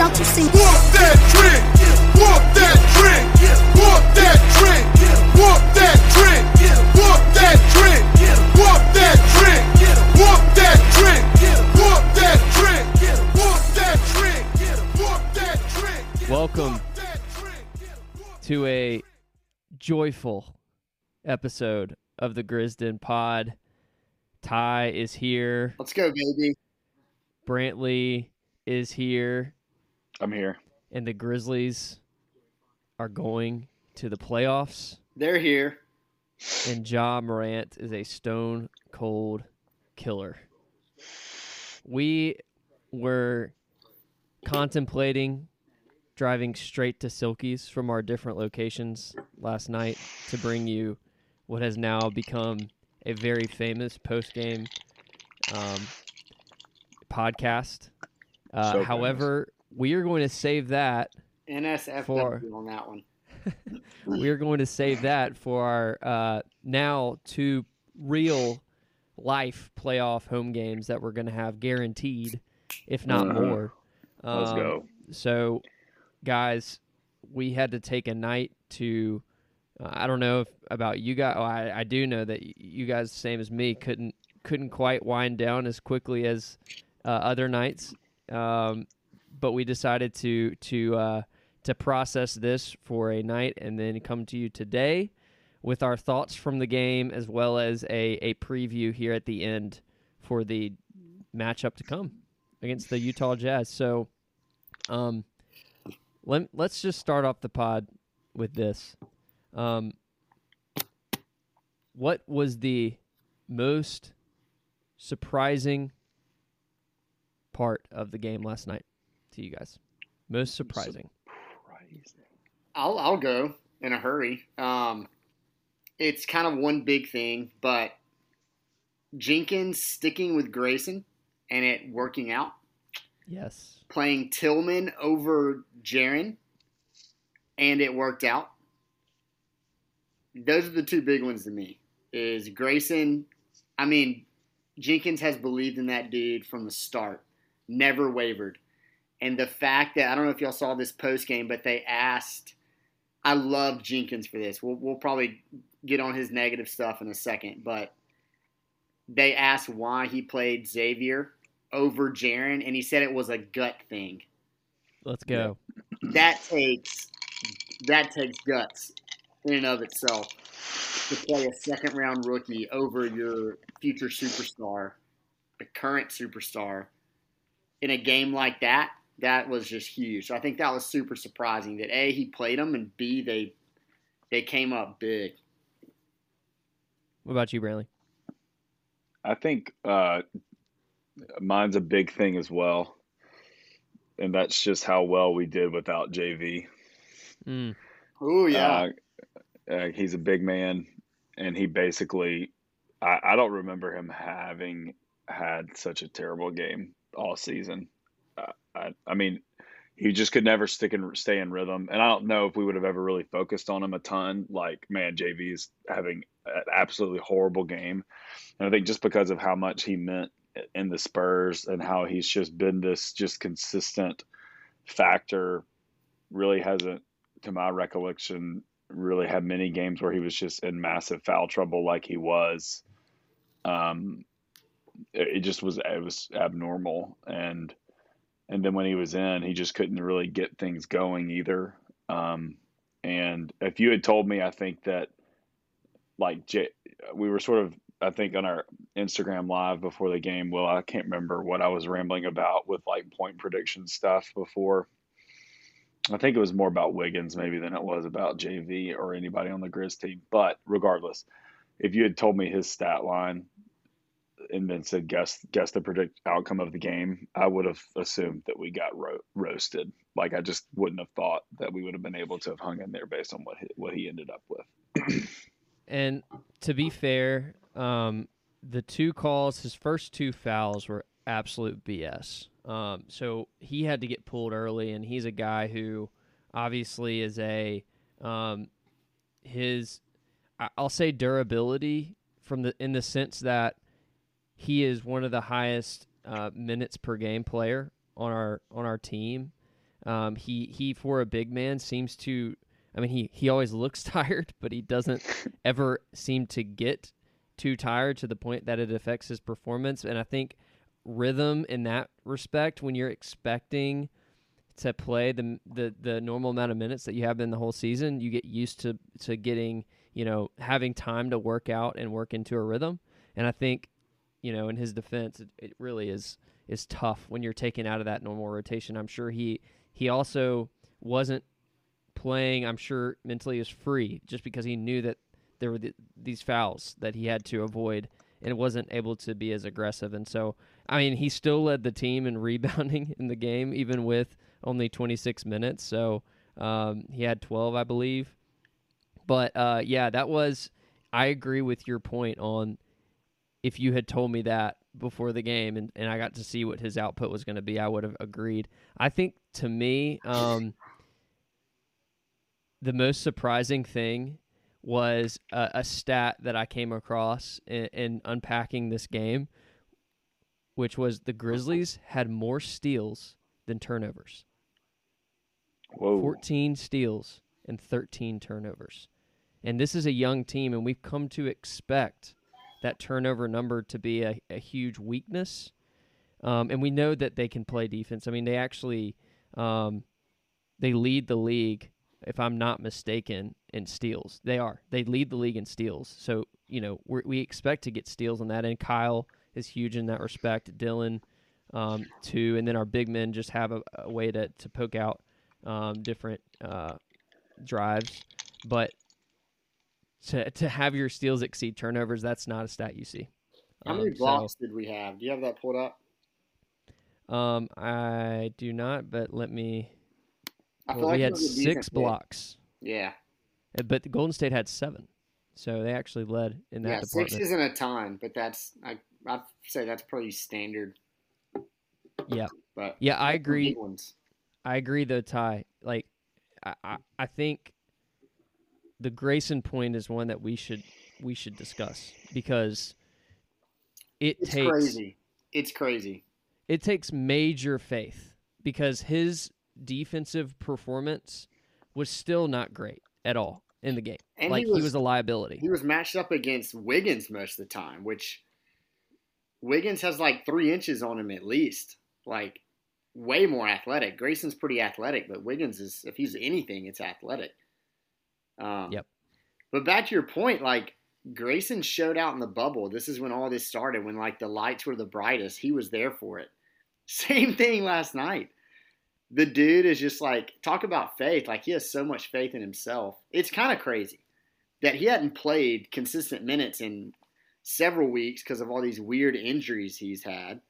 About to sing. Walk that. Walk that. Walk that. Walk that. Walk that. Walk that. Walk that. Walk that. Walk that. Welcome. To a joyful episode of the Grizzden Pod. Ty is here. Let's go, baby. Brantley is here. I'm here. And the Grizzlies are going to the playoffs. They're here. And Ja Morant is a stone cold killer. We were contemplating driving straight to Silkies from our different locations last night to bring you what has now become a very famous post game um, podcast. Uh, So famous. however, we are going to save that NSFW Four. on that one. we are going to save that for our uh, now two real life playoff home games that we're going to have guaranteed, if not Mhm. more. Let's Um, go. So, guys, we had to take a night to. Uh, I don't know if, about you guys. Oh, I, I do know that you guys, same as me, couldn't couldn't quite wind down as quickly as uh, other nights. Um, but we decided to to uh, to process this for a night and then come to you today with our thoughts from the game as well as a, a preview here at the end for the matchup to come against the Utah Jazz. So, um, let, let's just start off the pod with this. Um, what was the most surprising part of the game last night to you guys? Most surprising. I'll I'll go in a hurry. Um, it's kind of one big thing, but Jenkins sticking with Grayson and it working out. Yes. Playing Tillman over Jaren, and it worked out. Those are the two big ones to me. Is Grayson? I mean, Jenkins has believed in that dude from the start, never wavered. And the fact that I don't know if y'all saw this post game, but they asked, I love Jenkins for this. We'll, we'll probably get on his negative stuff in a second, but they asked why he played Xavier over Jaren, and he said it was a gut thing. Let's go. That takes that takes guts in and of itself to play a second round rookie over your future superstar, the current superstar, in a game like that. That was just huge. So I think that was super surprising that a he played them and b they they came up big. What about you, Brantley? I think uh, mine's a big thing as well, and that's just how well we did without JV. Mm, Oh yeah, Uh, uh, he's a big man, and he basically, I, I don't remember him having had such a terrible game all season. Uh, I, I mean, he just could never stick and stay in rhythm, and I don't know if we would have ever really focused on him a ton. Like, man, JV's having an absolutely horrible game, and I think just because of how much he meant in the Spurs and how he's just been this just consistent factor, really hasn't, to my recollection, really had many games where he was just in massive foul trouble like he was. Um, it, just was it was abnormal, and and then when he was in, he just couldn't really get things going either. Um, and if you had told me, I think that like J, we were sort of I think on our Instagram live before the game. Well, I can't remember what I was rambling about with like point prediction stuff before. I think it was more about Wiggins maybe than it was about JV or anybody on the Grizz team. But regardless, if you had told me his stat line and then said guess guess the predict outcome of the game, I would have assumed that we got ro- roasted. Like I just wouldn't have thought that we would have been able to have hung in there based on what he, what he ended up with. And to be fair, um, the two calls, his first two fouls were absolute BS. Um, so he had to get pulled early, and he's a guy who obviously is a Um, his, I'll say durability from the in the sense that he is one of the highest uh, minutes per game player on our on our team. Um, he he for a big man seems to. I mean, he he always looks tired, but he doesn't ever seem to get too tired to the point that it affects his performance. And I think rhythm in that respect, when you're expecting to play the the the normal amount of minutes that you have in the whole season, you get used to to getting you know having time to work out and work into a rhythm. And I think you know in his defense, it, it really is is tough when you're taken out of that normal rotation. I'm sure he he also wasn't playing. I'm sure mentally is free just because he knew that there were th- these fouls that he had to avoid and wasn't able to be as aggressive. And so, I mean, he still led the team in rebounding in the game, even with only 26 minutes. So um, he had 12, I believe. But uh, yeah, that was. I agree with your point on if you had told me that before the game and, and I got to see what his output was going to be, I would have agreed. I think to me, um, the most surprising thing was a, a stat that I came across in, in unpacking this game, which was the Grizzlies had more steals than turnovers. Whoa. 14 steals and 13 turnovers. And this is a young team, and we've come to expect that turnover number to be a, a huge weakness. Um, and we know that they can play defense. I mean, they actually um, they lead the league, if I'm not mistaken, in steals. They are. They lead the league in steals. So you know we we expect to get steals on that. And Kyle is huge in that respect. Dylan um, too, and then our big men just have a, a way to to poke out um, different uh, drives. But to to have your steals exceed turnovers, that's not a stat you see. How many Um, so- blocks did we have? Do you have that pulled up? Um, I do not, but let me. I well, we it had six blocks, Yeah, uh, but the Golden State had seven, so they actually led in that yeah. Six isn't a ton, but that's I I'd say that's pretty standard. Yeah. but Yeah, I agree. I agree, though, Ty. Like, I, I, I think the Grayson point is one that we should we should discuss because it It's takes crazy. It's crazy. it takes major faith because his defensive performance was still not great at all in the game. And like he was, he was a liability. he was matched up against Wiggins most of the time, which Wiggins has like three inches on him at least. Like way more athletic. Grayson's pretty athletic, but Wiggins is if he's anything, it's athletic. Um, Yep. But back to your point, like Grayson showed out in the bubble. This is when all this started, when like the lights were the brightest. He was there for it. Same thing last night. The dude is just like talk about faith. Like he has so much faith in himself. It's kind of crazy that he hadn't played consistent minutes in several weeks because of all these weird injuries he's had.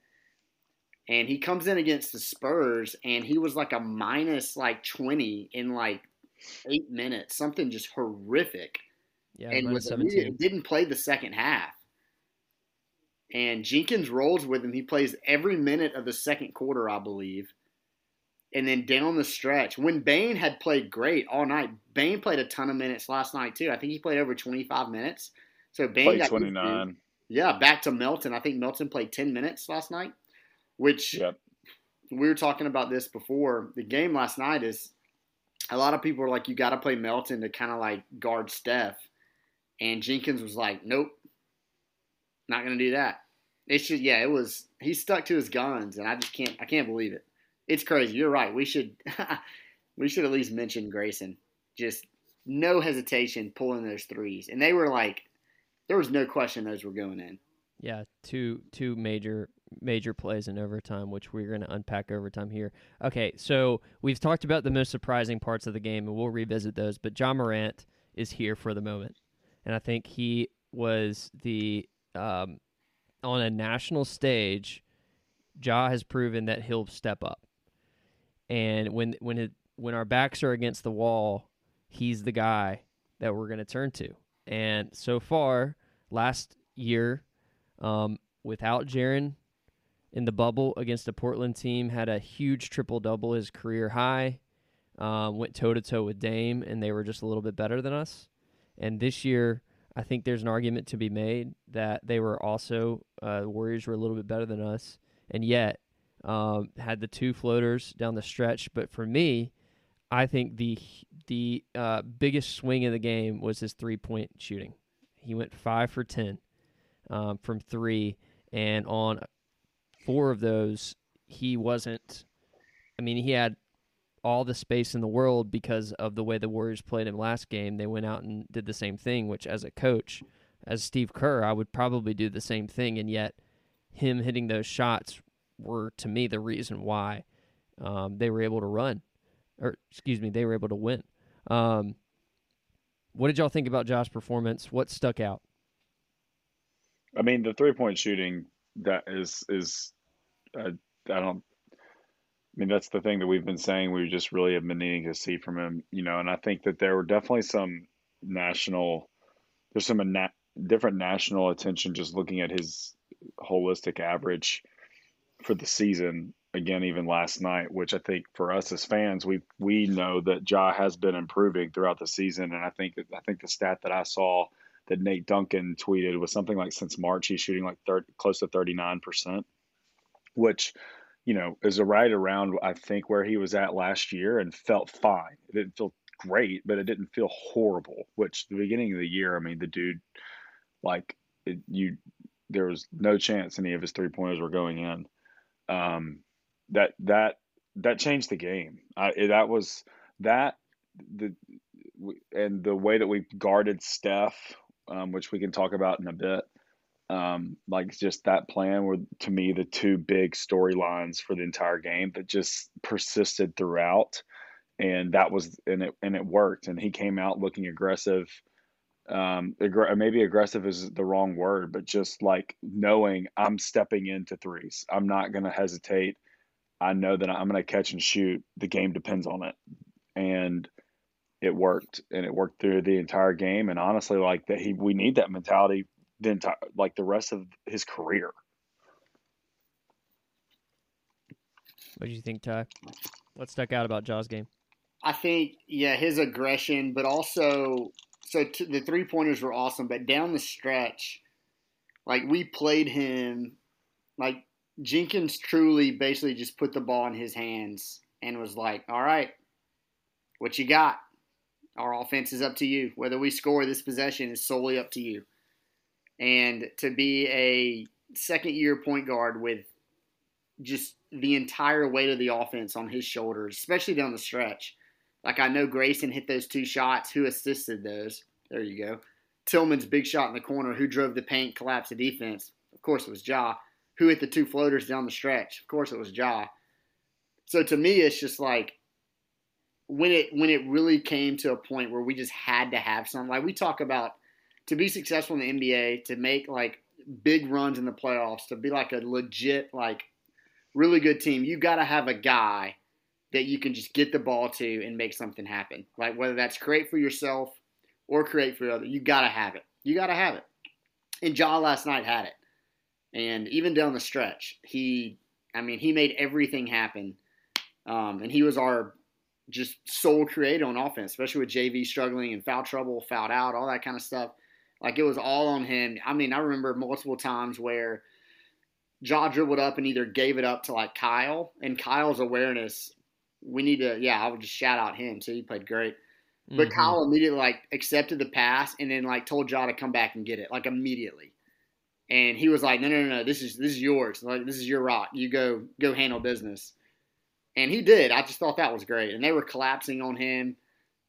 And he comes in against the Spurs and he was like a minus like 20 in like eight minutes, something just horrific yeah, and was immediate- didn't play the second half. And Jenkins rolls with him. He plays every minute of the second quarter, I believe. And then down the stretch, when Bane had played great all night, Bane played a ton of minutes last night too. I think he played over 25 minutes. So Bane Played got used to- 29. Yeah, back to Melton. I think Melton played 10 minutes last night, which Yep. we were talking about this before the game last night is a lot of people are like you got to play Melton to kind of like guard Steph and Jenkins was like nope not going to do that it's just yeah it was he stuck to his guns and I just can't I can't believe it it's crazy you're right we should we should at least mention Grayson just no hesitation pulling those threes and they were like there was no question those were going in Yeah, two two major major plays in overtime, which we're going to unpack overtime here. Okay, so we've talked about the most surprising parts of the game, and we'll revisit those. But Ja Morant is here for the moment, and I think he was the um, on a national stage. Ja has proven that he'll step up, and when when it when our backs are against the wall, he's the guy that we're going to turn to. And so far, last year, um, without Jaren in the bubble against a Portland team, had a huge triple double, his career high. um, went toe to toe with Dame, and they were just a little bit better than us. And this year, I think there's an argument to be made that they were also uh, Warriors were a little bit better than us, and yet um, had the two floaters down the stretch. But for me, I think the the uh, biggest swing of the game was his three point shooting. He went five for ten um, from three, and on four of those, he wasn't. I mean, he had all the space in the world because of the way the Warriors played him last game. They went out and did the same thing, which as a coach, as Steve Kerr, I would probably do the same thing. And yet, him hitting those shots were to me the reason why um, they were able to run, or excuse me, they were able to win. Um, what did y'all think about Josh's performance? What stuck out? I mean, the three point shooting that is is uh, I don't. I mean, that's the thing that we've been saying. We just really have been needing to see from him, you know. And I think that there were definitely some national, there's some na- different national attention just looking at his holistic average for the season. Again, even last night, which I think for us as fans, we we know that Ja has been improving throughout the season, and I think I think the stat that I saw that Nate Duncan tweeted was something like since March he's shooting like 30, close to 39%, which you know is a right around I think where he was at last year and felt fine. It didn't feel great, but it didn't feel horrible. Which the beginning of the year, I mean, the dude like it, you there was no chance any of his three pointers were going in. Um, that that that changed the game. I, that was that the and the way that we guarded Steph um, which we can talk about in a bit. Um, like just that plan were to me the two big storylines for the entire game that just persisted throughout, and that was and it and it worked. And he came out looking aggressive. Um, aggr- maybe aggressive is the wrong word, but just like knowing I'm stepping into threes. I'm not going to hesitate. I know that I'm going to catch and shoot. The game depends on it, and it worked and it worked through the entire game. And honestly, like that, he we need that mentality the entire like the rest of his career. What do you think, Ty? What stuck out about Ja's game? I think yeah, his aggression, but also so t- the three pointers were awesome, but down the stretch, like we played him, like Jenkins truly basically just put the ball in his hands and was like, "All right, what you got?" Our offense is up to you. Whether we score this possession is solely up to you. And to be a second year point guard with just the entire weight of the offense on his shoulders, especially down the stretch. Like I know Grayson hit those two shots. Who assisted those? There you go. Tillman's big shot in the corner. Who drove the paint, collapsed the defense? Of course it was Ja. Who hit the two floaters down the stretch? Of course it was Ja. So to me, it's just like when it when it really came to a point where we just had to have something like we talk about to be successful in the NBA, to make like big runs in the playoffs, to be like a legit like really good team, you got to have a guy that you can just get the ball to and make something happen. Like whether that's create for yourself or create for other, you got to have it. You got to have it. And Ja last night had it. And even down the stretch, he, I mean, he made everything happen. Um, and he was our just sole creator on offense, especially with JV struggling and foul trouble, fouled out, all that kind of stuff. Like it was all on him. I mean, I remember multiple times where Ja dribbled up and either gave it up to like Kyle, and Kyle's awareness. We need to, yeah, I would just shout out him too. He played great. But mm-hmm. Kyle immediately like accepted the pass and then like told Ja to come back and get it like immediately. And he was like, no, no, no, no, this is this is yours. Like this is your rock. You go go handle business. And he did. I just thought that was great. And they were collapsing on him.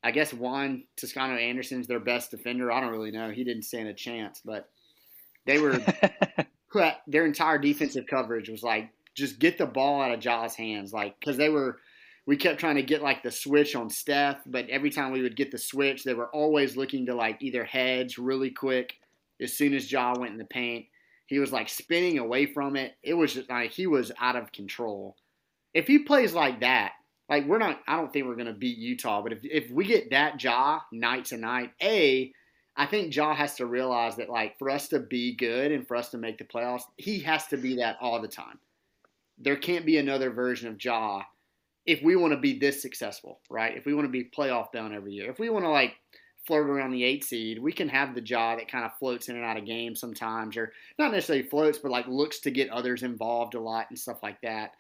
I guess Juan Toscano Anderson's their best defender. I don't really know. He didn't stand a chance, but they were their entire defensive coverage was like just get the ball out of Ja's hands, like because they were. We kept trying to get like the switch on Steph, but every time we would get the switch, they were always looking to like either hedge really quick as soon as Ja went in the paint. He was like spinning away from it. It was just like he was out of control if he plays like that, like we're not, I don't think we're going to beat Utah, but if, if we get that Ja night to night, A, I think Ja has to realize that, like, for us to be good and for us to make the playoffs, he has to be that all the time. There can't be another version of Ja if we want to be this successful, right? If we want to be playoff bound every year, if we want to like flirt around the eight seed, we can have the Ja that kind of floats in and out of games sometimes, or not necessarily floats, but like looks to get others involved a lot and stuff like that.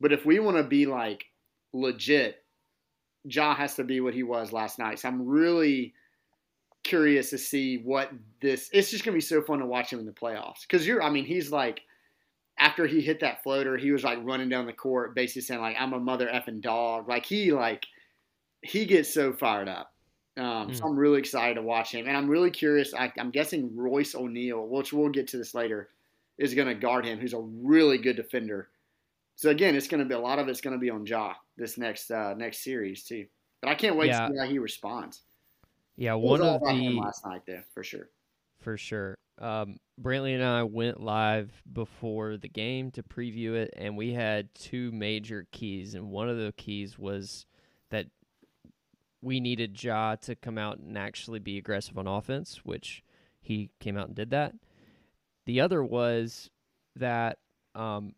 But if we want to be like legit, Ja has to be what he was last night. So I'm really curious to see what this. It's just gonna be so fun to watch him in the playoffs because you're. I mean, he's like after he hit that floater, he was like running down the court, basically saying like, "I'm a mother effing dog." Like he like he gets so fired up. Um, mm. So I'm really excited to watch him, and I'm really curious. I, I'm guessing Royce O'Neale, which we'll get to this later, is going to guard him. Who's a really good defender. So again, it's going to be a lot of it's going to be on Ja this next uh, next series too. But I can't wait yeah. to see how he responds. Yeah, one of the last night there for sure. For sure. Um, Brantley and I went live before the game to preview it, and we had two major keys, and one of the keys was that we needed Ja to come out and actually be aggressive on offense, which he came out and did that. The other was that um,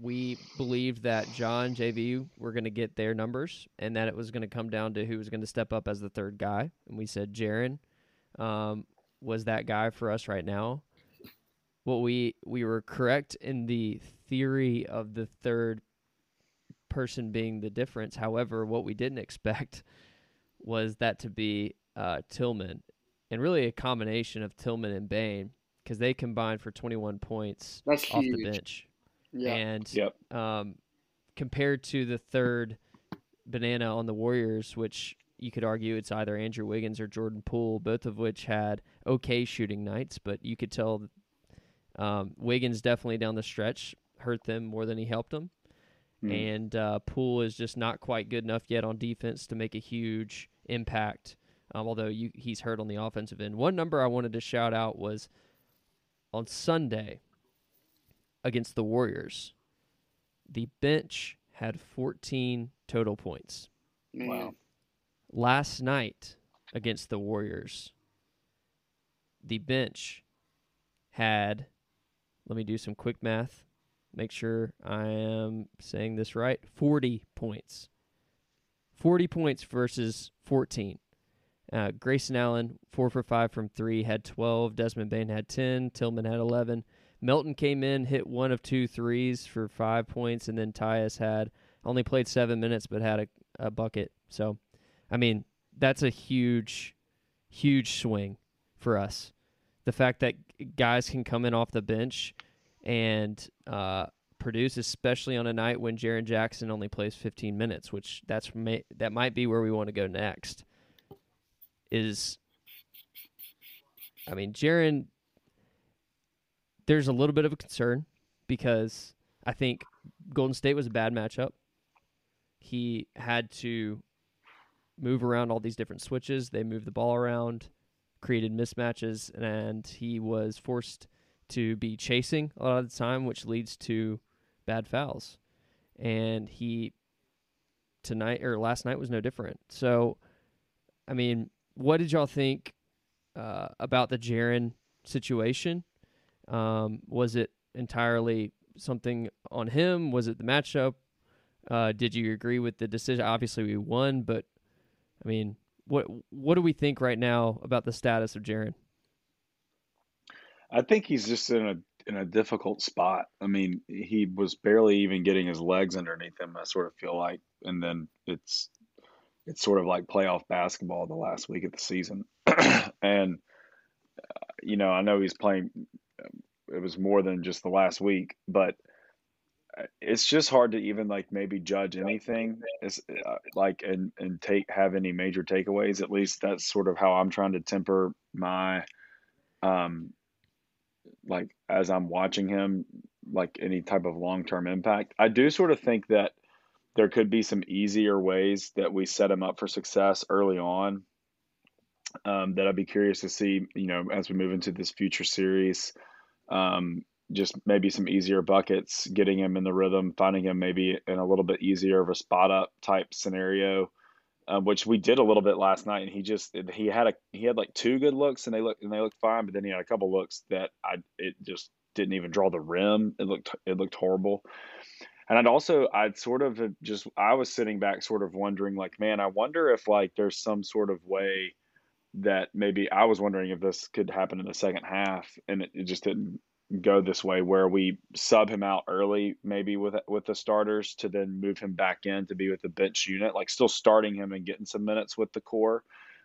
we believed that John JV were going to get their numbers and that it was going to come down to who was going to step up as the third guy. And we said Jaren um, was that guy for us right now. What we we were correct in the theory of the third person being the difference. However, what we didn't expect was that to be uh, Tillman, and really a combination of Tillman and Bane because they combined for 21 points That's off huge. the bench. Yeah. And Yep. um, compared to the third banana on the Warriors, which you could argue it's either Andrew Wiggins or Jordan Poole, both of which had okay shooting nights, but you could tell um, Wiggins definitely down the stretch hurt them more than he helped them. Mm. And uh, Poole is just not quite good enough yet on defense to make a huge impact, um, although you, he's hurt on the offensive end. One number I wanted to shout out was on Sunday against the Warriors, the bench had 14 total points. Wow. Last night against the Warriors, the bench had, let me do some quick math, make sure I am saying this right, 40 points. 40 points versus 14. Uh, Grayson Allen, 4 for 5 from 3, had 12. Desmond Bane had 10. Tillman had 11. Melton came in, hit one of two threes for five points, and then Tyus had only played seven minutes but had a, a bucket. So, I mean, that's a huge, huge swing for us. The fact that guys can come in off the bench and uh, produce, especially on a night when Jaren Jackson only plays 15 minutes, which that's that might be where we want to go next. Is I mean, Jaren there's a little bit of a concern because I think Golden State was a bad matchup. He had to move around all these different switches. They moved the ball around, created mismatches, and he was forced to be chasing a lot of the time, which leads to bad fouls. And he tonight or last night was no different. So, I mean, what did y'all think uh, about the Jaren situation? Um, was it entirely something on him? Was it the matchup? Uh, did you agree with the decision? Obviously, we won, but I mean, what what do we think right now about the status of Jaren? I think he's just in a in a difficult spot. I mean, he was barely even getting his legs underneath him. I sort of feel like, and then it's it's sort of like playoff basketball the last week of the season, and uh, you know, I know he's playing it was more than just the last week, but it's just hard to even like maybe judge anything. It's uh, like and and take have any major takeaways at least that's sort of how i'm trying to temper my um like as i'm watching him like any type of long-term impact. I do sort of think that there could be some easier ways that we set him up for success early on um, that i'd be curious to see you know as we move into this future series. Um, just maybe some easier buckets, getting him in the rhythm, finding him maybe in a little bit easier of a spot up type scenario, uh, which we did a little bit last night. And he just he had a he had like two good looks and they looked and they looked fine, but then he had a couple looks that I it just didn't even draw the rim. It looked it looked horrible. And I'd also, I'd sort of just, I was sitting back, sort of wondering, like, man, I wonder if like there's some sort of way that maybe I was wondering if this could happen in the second half, and it, it just didn't go this way, where we sub him out early, maybe with with the starters, to then move him back in to be with the bench unit, like still starting him and getting some minutes with the core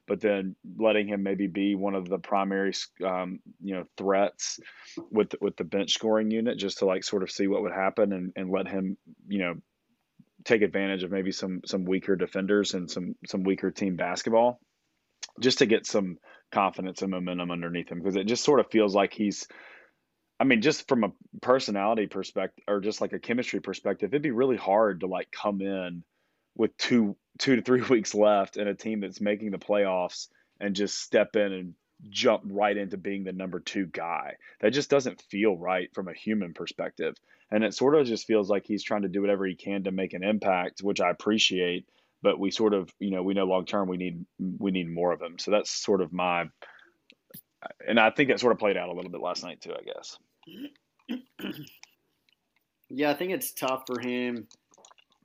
but then letting him maybe be one of the primary um, you know threats with with the bench scoring unit just to like sort of see what would happen and, and let him you know take advantage of maybe some some weaker defenders and some some weaker team basketball just to get some confidence and momentum underneath him because it just sort of feels like he's I mean, just from a personality perspective or just like a chemistry perspective, it'd be really hard to like come in with two two to three weeks left and a team that's making the playoffs and just step in and jump right into being the number two guy. That just doesn't feel right from a human perspective. And it sort of just feels like he's trying to do whatever he can to make an impact, which I appreciate. But we sort of, you know, we know long term we need we need more of him. So that's sort of my, and I think it sort of played out a little bit last night too. I guess. Yeah, I think it's tough for him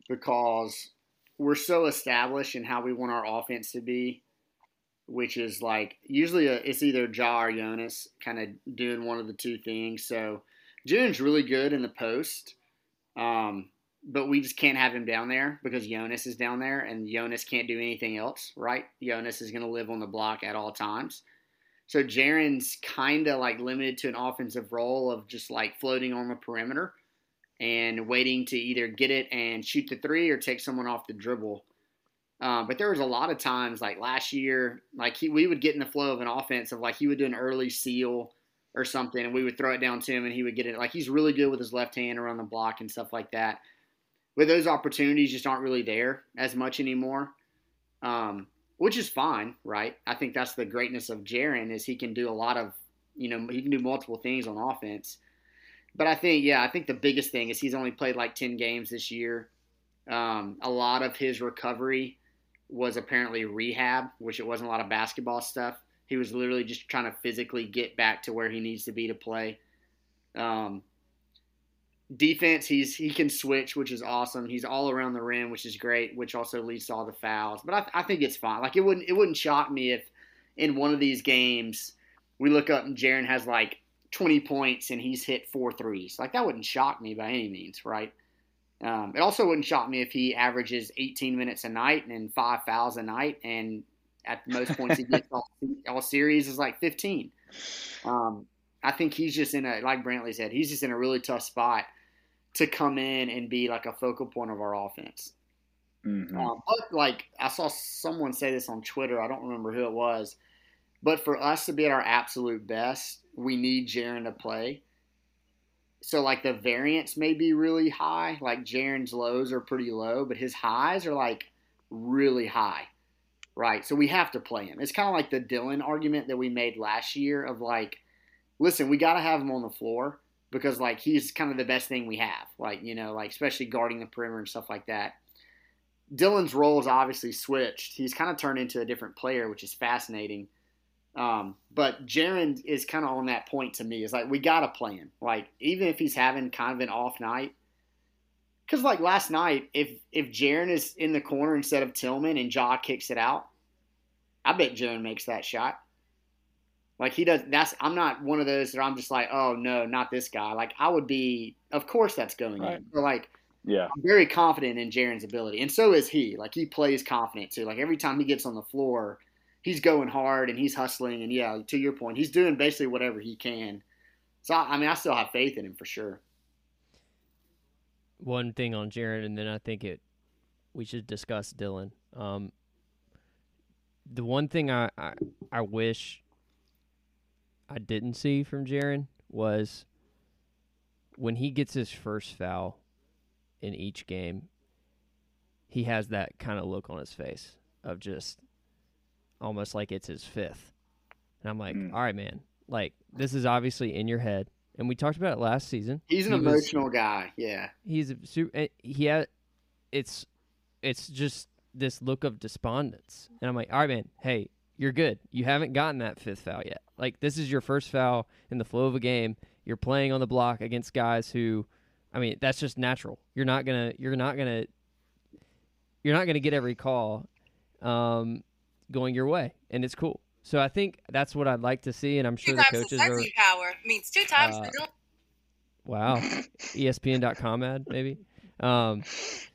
because we're so established in how we want our offense to be, which is like usually a, it's either Ja or Jonas kind of doing one of the two things. So June's really good in the post, um, but we just can't have him down there because Jonas is down there and Jonas can't do anything else, right? Jonas is going to live on the block at all times. So Jaren's kind of like limited to an offensive role of just like floating on the perimeter and waiting to either get it and shoot the three or take someone off the dribble. Uh, but there was a lot of times, like last year, like he, we would get in the flow of an offense of like he would do an early seal or something, and we would throw it down to him, and he would get it. Like he's really good with his left hand around the block and stuff like that. But those opportunities just aren't really there as much anymore, um, which is fine, right? I think that's the greatness of Jaren is he can do a lot of, you know, he can do multiple things on offense. But I think, yeah, I think the biggest thing is he's only played like 10 games this year. Um, a lot of his recovery was apparently rehab, which it wasn't a lot of basketball stuff. He was literally just trying to physically get back to where he needs to be to play. Um, defense, he's he can switch, which is awesome. He's all around the rim, which is great, which also leads to all the fouls. But I, I think it's fine. Like it wouldn't it wouldn't shock me if in one of these games we look up and Jaren has like 20 points and he's hit four threes. Like that wouldn't shock me by any means, right? Um, it also wouldn't shock me if he averages 18 minutes a night and five fouls a night, and at the most points he gets all, all series is like 15. Um, I think he's just in a like Brantley said, he's just in a really tough spot to come in and be like a focal point of our offense. Mm-hmm. Um, but like I saw someone say this on Twitter, I don't remember who it was, but for us to be at our absolute best, we need Jaren to play. So like the variance may be really high. Like Jaren's lows are pretty low, but his highs are like really high. Right. So we have to play him. It's kind of like the Dylan argument that we made last year of like, listen, we got to have him on the floor because like he's kind of the best thing we have. Like, you know, like especially guarding the perimeter and stuff like that. Dylan's role is obviously switched. He's kind of turned into a different player, which is fascinating. Um, but Jaren is kind of on that point to me. Is like we gotta play him. Like even if he's having kind of an off night, because like last night, if if Jaren is in the corner instead of Tillman and Ja kicks it out, I bet Jaren makes that shot. Like he does. That's I'm not one of those that I'm just like, oh no, not this guy. Like I would be. Of course, that's going right. in. But like, yeah, I'm very confident in Jaren's ability, and so is he. Like he plays confident too. Like every time he gets on the floor he's going hard and he's hustling and yeah, to your point, he's doing basically whatever he can. So I mean, I still have faith in him for sure. One thing on Jaren, and then I think it we should discuss Dylan. Um, the one thing I, I, I wish I didn't see from Jaren was when he gets his first foul in each game, he has that kind of look on his face of just almost like it's his fifth. And I'm like, mm. all right, man, like this is obviously in your head. And we talked about it last season. He's an he emotional was, guy. Yeah. He's a super, eh, he had, it's, it's just this look of despondence. And I'm like, all right, man, hey, you're good. You haven't gotten that fifth foul yet. Like this is your first foul in the flow of a game. You're playing on the block against guys who I mean, that's just natural. You're not gonna you're not gonna you're not gonna get every call um, going your way, and it's cool. So I think that's what I'd like to see, and I'm sure two the coaches are. power means two times Uh. Wow, ESPN.com ad maybe. Um,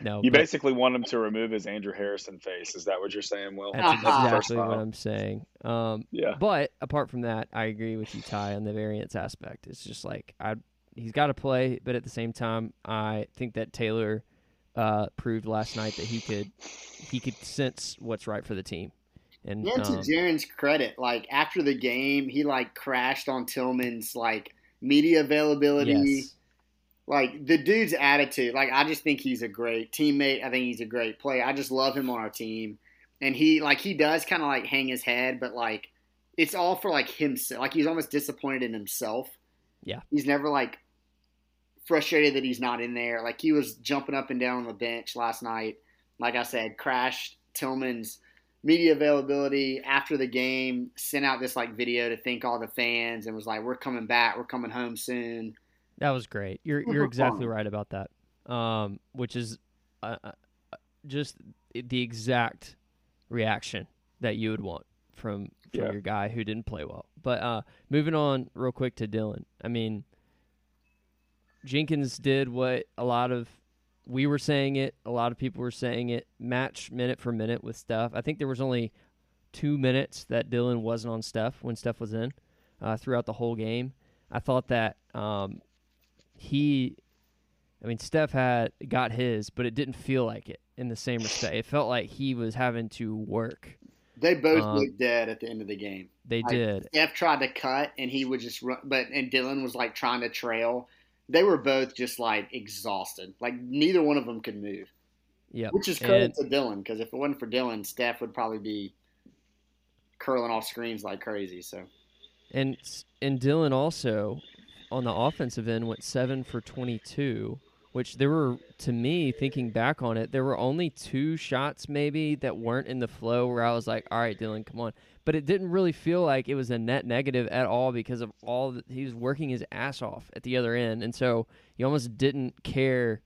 no, You but basically want him to remove his Andrew Harrison face. Is that what you're saying, Will? that's Uh-huh. exactly what I'm saying. Um, Yeah. But apart from that, I agree with you, Ty, on the variance aspect. It's just like I, he's got to play, but at the same time, I think that Taylor uh, proved last night that he could he could sense what's right for the team. And And to um, Jaren's credit, like after the game, he like crashed on Tillman's like media availability. yes, Like the dude's attitude, like I just think he's a great teammate. I think he's a great player. I just love him on our team, and he like he does kind of like hang his head, but like it's all for like himself. Like he's almost disappointed in himself. Yeah. he's never like frustrated that he's not in there. Like he was jumping up and down on the bench last night. Like I said, crashed Tillman's media availability after the game. Sent out this like video to thank all the fans and was like, "We're coming back. We're coming home soon." That was great. You're you're exactly right about that. Um, which is uh, uh, just the exact reaction that you would want from from Yeah. your guy who didn't play well. But uh, moving on real quick to Dylan. I mean, Jenkins did what a lot of we were saying it, a lot of people were saying it, match minute for minute with Steph. I think there was only two minutes that Dylan wasn't on Steph when Steph was in uh, throughout the whole game. I thought that um, he, I mean, Steph had got his, but it didn't feel like it in the same respect. It felt like he was having to work. They both Um, looked dead at the end of the game. They Like, did. Steph tried to cut, and he would just run, but and Dylan was like trying to trail. They were both just like exhausted. Like neither one of them could move, Yeah. which is credit And- to Dylan because if it wasn't for Dylan, Steph would probably be curling off screens like crazy. So And and Dylan also on the offensive end went seven for twenty two, which there were to me thinking back on it, there were only two shots maybe that weren't in the flow where I was like, all right, Dylan, come on. But it didn't really feel like it was a net negative at all because of all that he was working his ass off at the other end, and so you almost didn't care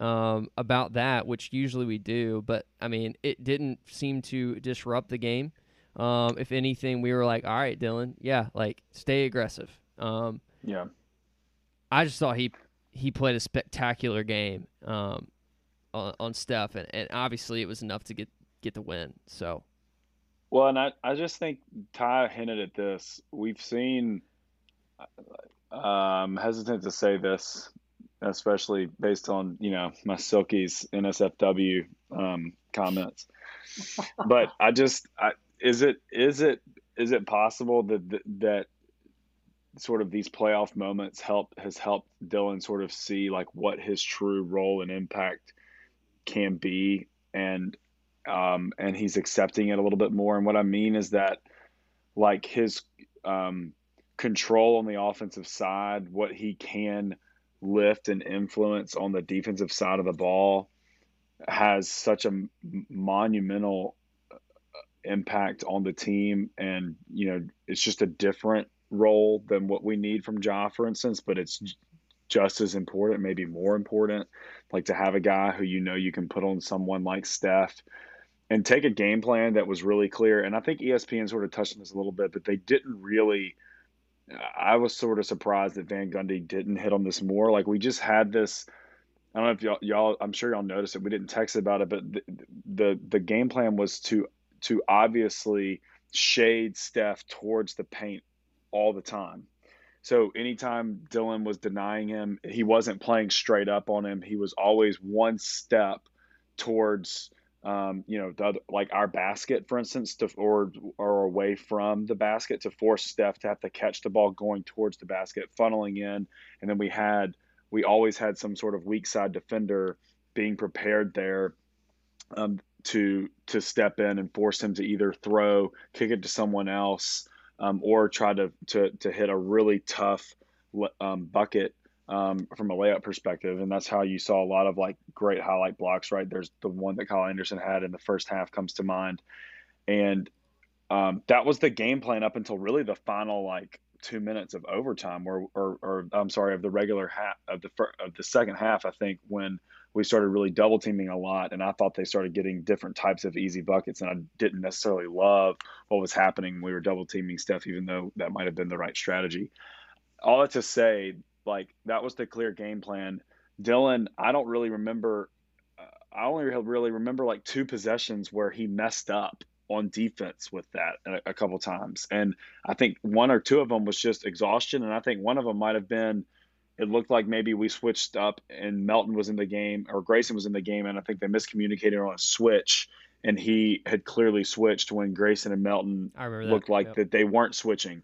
um, about that, which usually we do. But I mean, it didn't seem to disrupt the game. Um, if anything, we were like, all right, Dylan, yeah, like stay aggressive. Um, Yeah. I just thought he he played a spectacular game um, on, on Steph, and, and obviously it was enough to get get the win. So Well, and I, I just think Ty hinted at this. We've seen, um, hesitant to say this, especially based on, you know, my Silkies NSFW um, comments. But I just, I, is it, is it, is it possible that, that, that sort of these playoff moments help, has helped Dylan sort of see like what his true role and impact can be and um, and he's accepting it a little bit more. And what I mean is that, like his um, control on the offensive side, what he can lift and influence on the defensive side of the ball, has such a monumental uh, impact on the team. And you know, it's just a different role than what we need from Ja, for instance. But it's just as important, maybe more important, like to have a guy who you know you can put on someone like Steph and take a game plan that was really clear. And I think ESPN sort of touched on this a little bit, but they didn't really. I was sort of surprised that Van Gundy didn't hit on this more. Like we just had this. I don't know if y'all, y'all I'm sure y'all noticed it. We didn't text about it, but the, the the game plan was to to obviously shade Steph towards the paint all the time. So anytime Dylan was denying him, he wasn't playing straight up on him. He was always one step towards um, you know, the other, like our basket, for instance, to, or or away from the basket to force Steph to have to catch the ball going towards the basket, funneling in, and then we had we always had some sort of weak side defender being prepared there um, to to step in and force him to either throw, kick it to someone else, um, or try to, to to hit a really tough um, bucket um, from a layup perspective, and that's how you saw a lot of like great highlight blocks. Right there's the one that Kyle Anderson had in the first half comes to mind, and um, that was the game plan up until really the final like two minutes of overtime, or, or, or I'm sorry, of the regular half of the fir- of the second half. I think when we started really double teaming a lot, and I thought they started getting different types of easy buckets, and I didn't necessarily love what was happening. We were double teaming Steph, even though that might have been the right strategy. All that to say, like that was the clear game plan. dylan I don't really remember. Uh, I only really remember like two possessions where he messed up on defense with that a, a couple times, and I think one or two of them was just exhaustion, and I think one of them might have been it looked like maybe we switched up and Melton was in the game or Grayson was in the game, and I think they miscommunicated on a switch, and he had clearly switched when Grayson and Melton looked like yep. that they weren't switching,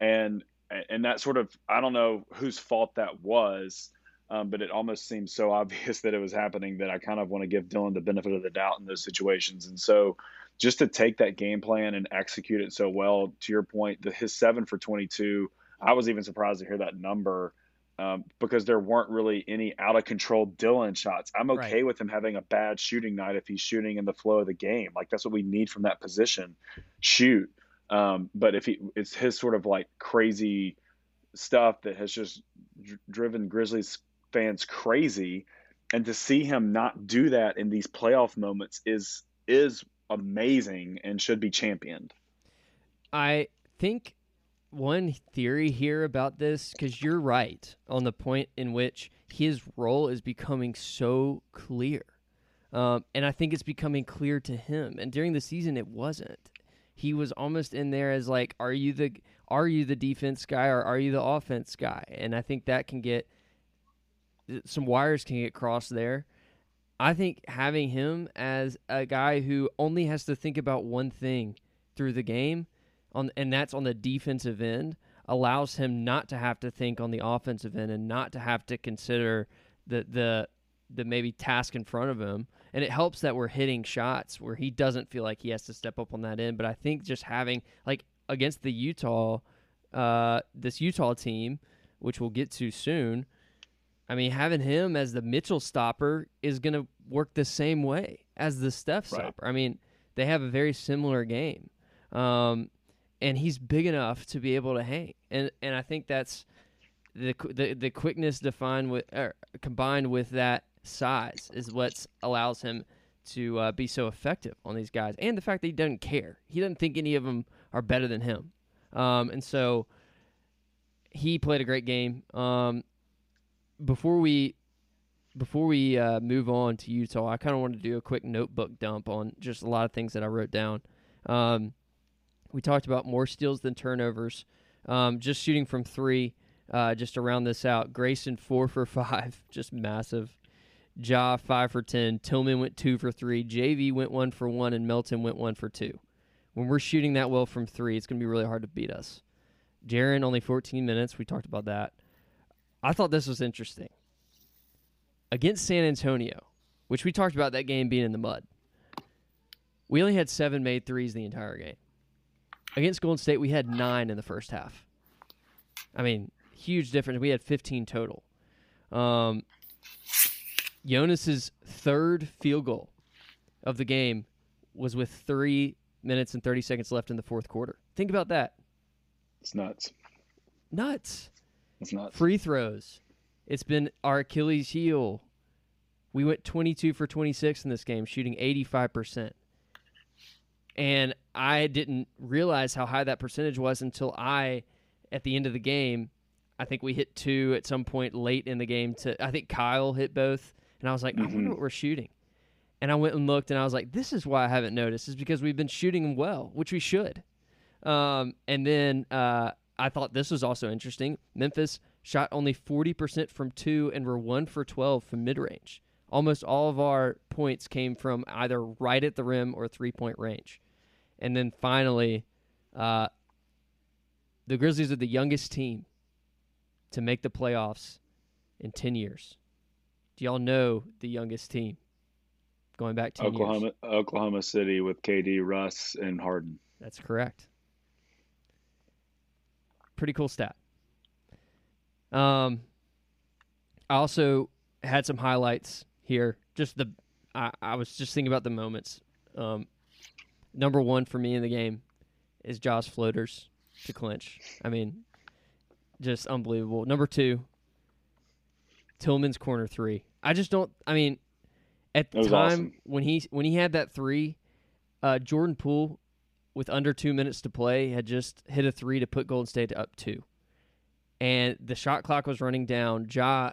and and that sort of I don't know whose fault that was. Um, but it almost seems so obvious that it was happening that I kind of want to give Dylan the benefit of the doubt in those situations. And so, just to take that game plan and execute it so well, to your point, the, his seven for 22, I was even surprised to hear that number um, because there weren't really any out of control Dylan shots. I'm okay right. with him having a bad shooting night if he's shooting in the flow of the game. Like that's what we need from that position. Shoot. Um, but if he, it's his sort of like crazy stuff that has just dr- driven Grizzlies fans crazy, and to see him not do that in these playoff moments is is amazing and should be championed. I think one theory here about this because you're right on the point in which his role is becoming so clear. Um, and I think it's becoming clear to him. And during the season, it wasn't. He was almost in there as like, are you the are you the defense guy or are you the offense guy? And I think that can get some wires can get crossed there. I think having him as a guy who only has to think about one thing through the game on and that's on the defensive end allows him not to have to think on the offensive end and not to have to consider the the the maybe task in front of him. And it helps that we're hitting shots where he doesn't feel like he has to step up on that end. But I think just having like against the Utah, uh, this Utah team, which we'll get to soon. I mean, having him as the Mitchell stopper is going to work the same way as the Steph right. stopper. I mean, they have a very similar game. Um, and he's big enough to be able to hang. And and I think that's the the, the quickness defined with er, combined with that size is what allows him to uh, be so effective on these guys, and the fact that he doesn't care. He doesn't think any of them are better than him, um, and so he played a great game. Um, before we before we uh, move on to Utah, I kind of want to do a quick notebook dump on just a lot of things that I wrote down. Um, we talked about more steals than turnovers. Um, just shooting from three, uh, just to round this out. Grayson four for five, just massive. Ja five for ten. Tillman went two for three. JV went one for one, and Melton went one for two. When we're shooting that well from three, it's going to be really hard to beat us. Jaren only 14 minutes. We talked about that. I thought this was interesting. Against San Antonio, which we talked about that game being in the mud, we only had seven made threes the entire game. Against Golden State, we had nine in the first half. I mean, huge difference. We had 15 total. Um, Jonas's third field goal of the game was with three minutes and 30 seconds left in the fourth quarter. Think about that. It's nuts. Nuts. It's nuts. Free throws. It's been our Achilles heel. We went 22 for 26 in this game, shooting 85%. And I didn't realize how high that percentage was until I, at the end of the game, I think we hit two at some point late in the game. To I think Kyle hit both, and I was like, mm-hmm. I wonder mm-hmm. what we're shooting. And I went and looked, and I was like, this is why I haven't noticed, is because we've been shooting well, which we should. Um, and then uh, I thought this was also interesting. Memphis shot only 40% from two and were one for 12 from mid range. Almost all of our points came from either right at the rim or three point range. And then finally, uh, the Grizzlies are the youngest team to make the playoffs in 10 years. Do y'all know the youngest team going back to Oklahoma, years? Oklahoma City with KD, Russ, and Harden. That's correct. Pretty cool stat. Um, I also had some highlights here. Just the, I, I was just thinking about the moments. Um, number one for me in the game is Josh floaters to clinch. I mean, just unbelievable. Number two, Tillman's corner three. I just don't. I mean, at the time awesome. when he when he had that three, uh, Jordan Poole, with under two minutes to play, had just hit a three to put Golden State up two, and the shot clock was running down. Ja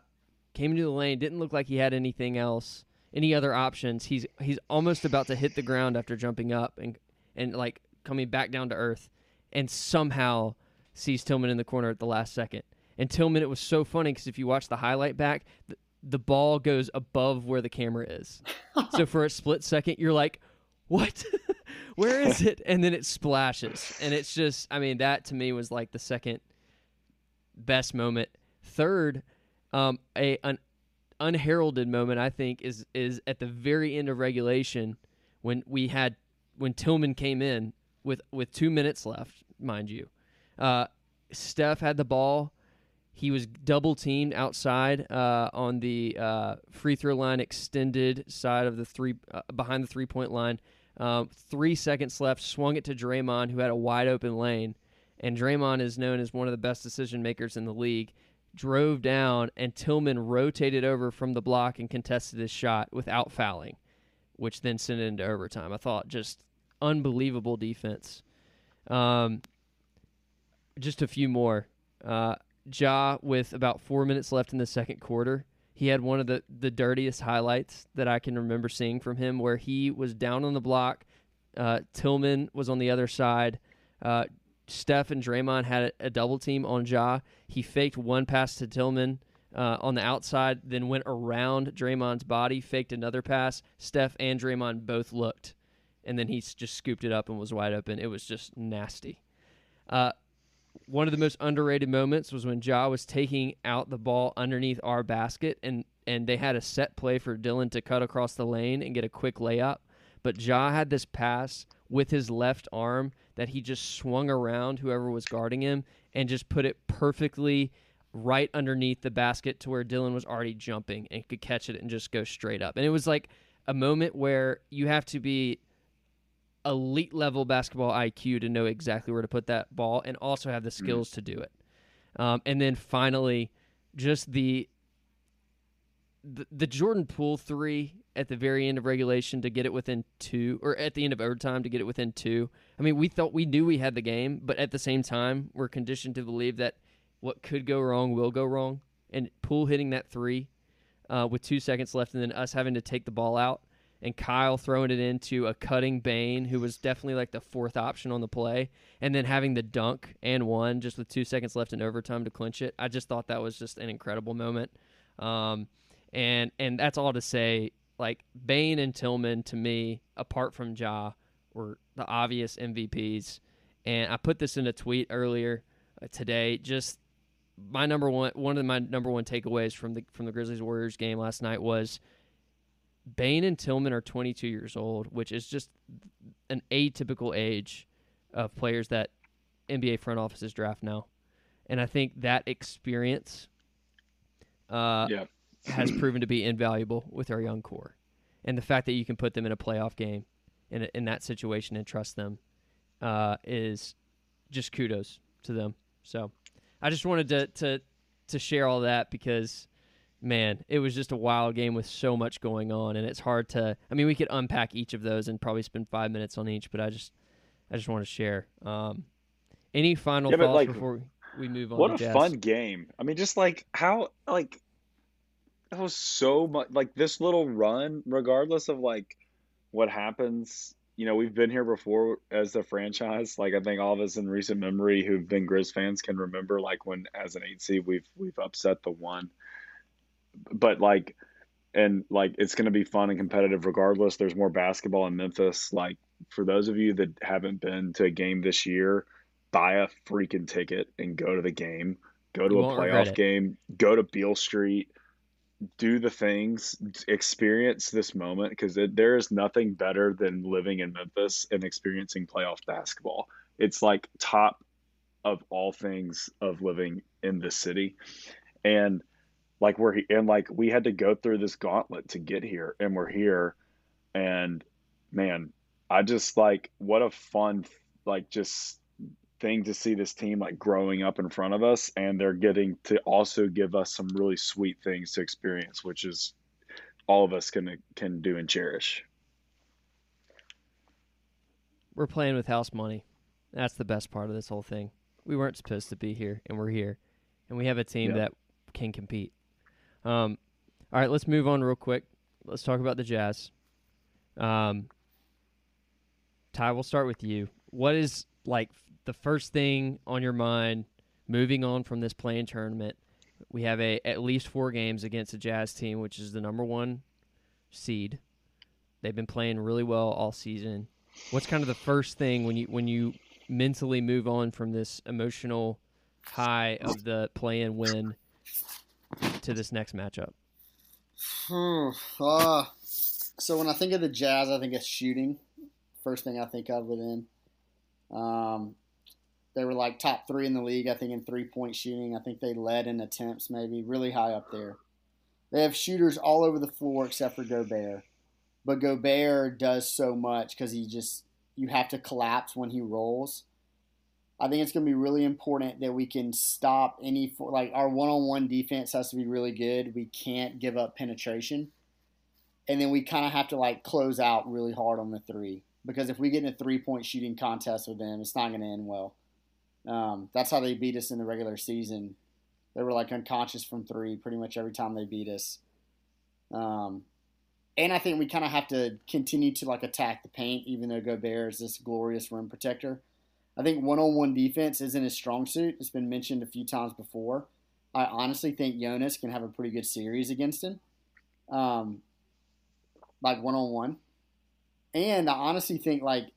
came into the lane, didn't look like he had anything else, any other options. He's he's almost about to hit the ground after jumping up and and like coming back down to earth, and somehow sees Tillman in the corner at the last second. And Tillman, it was so funny because if you watch the highlight back, the, the ball goes above where the camera is. so for a split second, you're like, "What? where is it?" And then it splashes, and it's just, I mean, that to me was like the second best moment. Third, um, a an unheralded moment I think is is at the very end of regulation when we had when Tillman came in with with two minutes left, mind you. Uh, Steph had the ball. He was double teamed outside uh, on the uh, free throw line, extended side of the three uh, behind the three point line. Um, three seconds left. Swung it to Draymond, who had a wide open lane, and Draymond is known as one of the best decision makers in the league. Drove down, and Tillman rotated over from the block and contested his shot without fouling, which then sent it into overtime. I thought just unbelievable defense. Um, just a few more. Uh, Ja, with about four minutes left in the second quarter, he had one of the, the dirtiest highlights that I can remember seeing from him, where he was down on the block. Uh, Tillman was on the other side. Uh, Steph and Draymond had a, double team on Ja. He faked one pass to Tillman uh, on the outside, then went around Draymond's body, faked another pass. Steph and Draymond both looked, and then he just scooped it up and was wide open. It was just nasty. Uh, one of the most underrated moments was when Ja was taking out the ball underneath our basket, and and they had a set play for Dylan to cut across the lane and get a quick layup. But Ja had this pass with his left arm that he just swung around whoever was guarding him and just put it perfectly right underneath the basket to where Dylan was already jumping and could catch it and just go straight up. And it was like a moment where you have to be elite level basketball IQ to know exactly where to put that ball and also have the skills to do it. Um, and then finally, just the, the the Jordan Poole three at the very end of regulation to get it within two, or at the end of overtime to get it within two. I mean, we thought we knew we had the game, but at the same time, we're conditioned to believe that what could go wrong will go wrong. And Poole hitting that three uh, with two seconds left, and then us having to take the ball out, and Kyle throwing it into a cutting Bane, who was definitely like the fourth option on the play, and then having the dunk and one just with two seconds left in overtime to clinch it. I just thought that was just an incredible moment. Um, and and that's all to say. Like Bane and Tillman, to me, apart from Ja, were the obvious MVPs. And I put this in a tweet earlier uh, today. Just my number one, one of my number one takeaways from the from the Grizzlies Warriors game last night was Bane and Tillman are 22 years old, which is just an atypical age of players that NBA front offices draft now. And I think that experience uh, yeah. Has proven to be invaluable with our young core. And the fact that you can put them in a playoff game in, a, in that situation and trust them uh, is just kudos to them. So I just wanted to, to, to share all that because, man, it was just a wild game with so much going on. And it's hard to, I mean, we could unpack each of those and probably spend five minutes on each, but I just, I just want to share. Um, any final Yeah, thoughts like, before we move on? What a Jazz? fun game. I mean, just like how like that was so much like this little run, regardless of like what happens. You know, we've been here before as a franchise. Like I think all of us in recent memory who've been Grizz fans can remember like when as an eight seed we've we've upset the one. But like and like it's gonna be fun and competitive regardless. There's more basketball in Memphis. Like for those of you that haven't been to a game this year, buy a freaking ticket and go to the game. Go to You a playoff game. Go to Beale Street. Do the things. Experience this moment because there is nothing better than living in Memphis and experiencing playoff basketball. It's like top of all things of living in the city, and like we're and like we had to go through this gauntlet to get here, and we're here, and man, I just like what a fun like just thing to see this team like growing up in front of us, and they're getting to also give us some really sweet things to experience, which is all of us can can do and cherish. We're playing with house money. That's the best part of this whole thing. We weren't supposed to be here, and we're here, and we have a team Yeah. that can compete. Um, all right, let's move on real quick. Let's talk about the Jazz. Um, Ty, we'll start with you. What is like the first thing on your mind moving on from this play-in tournament? We have a at least four games against a Jazz team, which is the number one seed. They've been playing really well all season. What's kind of the first thing when you when you mentally move on from this emotional high of the play-in win to this next matchup? uh, so when I think of the Jazz, I think of shooting. First thing I think of with them. Um, they were like top three in the league, I think, in three point shooting. I think they led in attempts, maybe really high up there. They have shooters all over the floor except for Gobert. But Gobert does so much because he just, you have to collapse when he rolls. I think it's going to be really important that we can stop any, like, our one on one defense has to be really good. We can't give up penetration. And then we kind of have to, like, close out really hard on the three. Because if we get in a three point shooting contest with them, it's not going to end well. Um, that's how they beat us in the regular season. They were like unconscious from three pretty much every time they beat us. Um, and I think we kind of have to continue to like attack the paint, even though Gobert is this glorious rim protector. I think one-on-one defense isn't his strong suit. It's been mentioned a few times before. I honestly think Jonas can have a pretty good series against him, um, like one-on-one. And I honestly think like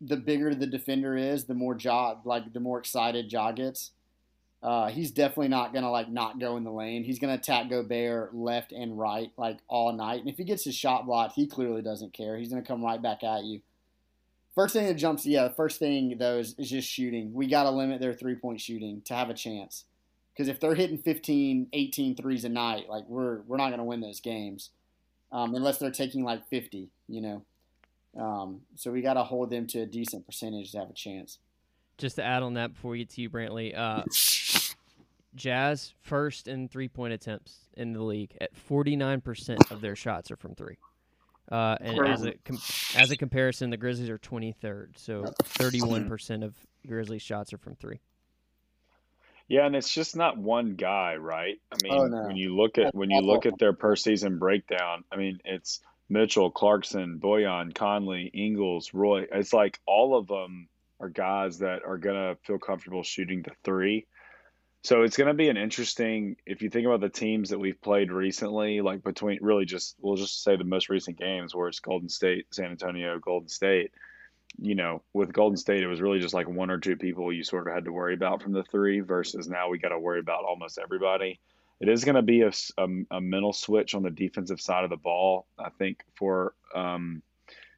the bigger the defender is, the more Ja like the more excited Ja gets. Uh, he's definitely not gonna like not go in the lane. He's gonna attack Gobert left and right like all night. And if he gets his shot blocked, he clearly doesn't care. He's gonna come right back at you. First thing that jumps, yeah, the first thing though is, is just shooting. We got to limit their three point shooting to have a chance. Because if they're hitting 15, 18 threes a night, like we're we're not to win those games um, unless they're taking like 50, you know. Um, so we got to hold them to a decent percentage to have a chance. Just to add on that before we get to you, Brantley, uh, Jazz first in three point attempts in the league at 49% of their shots are from three. Uh, and as a com- as a comparison, the Grizzlies are 23rd, so 31% of Grizzlies shots are from three. Yeah, and it's just not one guy, right? I mean, Oh, no. when you look at when you look at their per season breakdown, I mean, it's Mitchell, Clarkson, Bojan, Conley, Ingles, Roy. It's like all of them are guys that are gonna feel comfortable shooting the three. So it's gonna be an interesting if you think about the teams that we've played recently, like between really just we'll just say the most recent games where it's Golden State, San Antonio, Golden State you know, with Golden State, it was really just like one or two people you sort of had to worry about from the three versus now we got to worry about almost everybody. It is going to be a a mental switch on the defensive side of the ball, I think, for, um,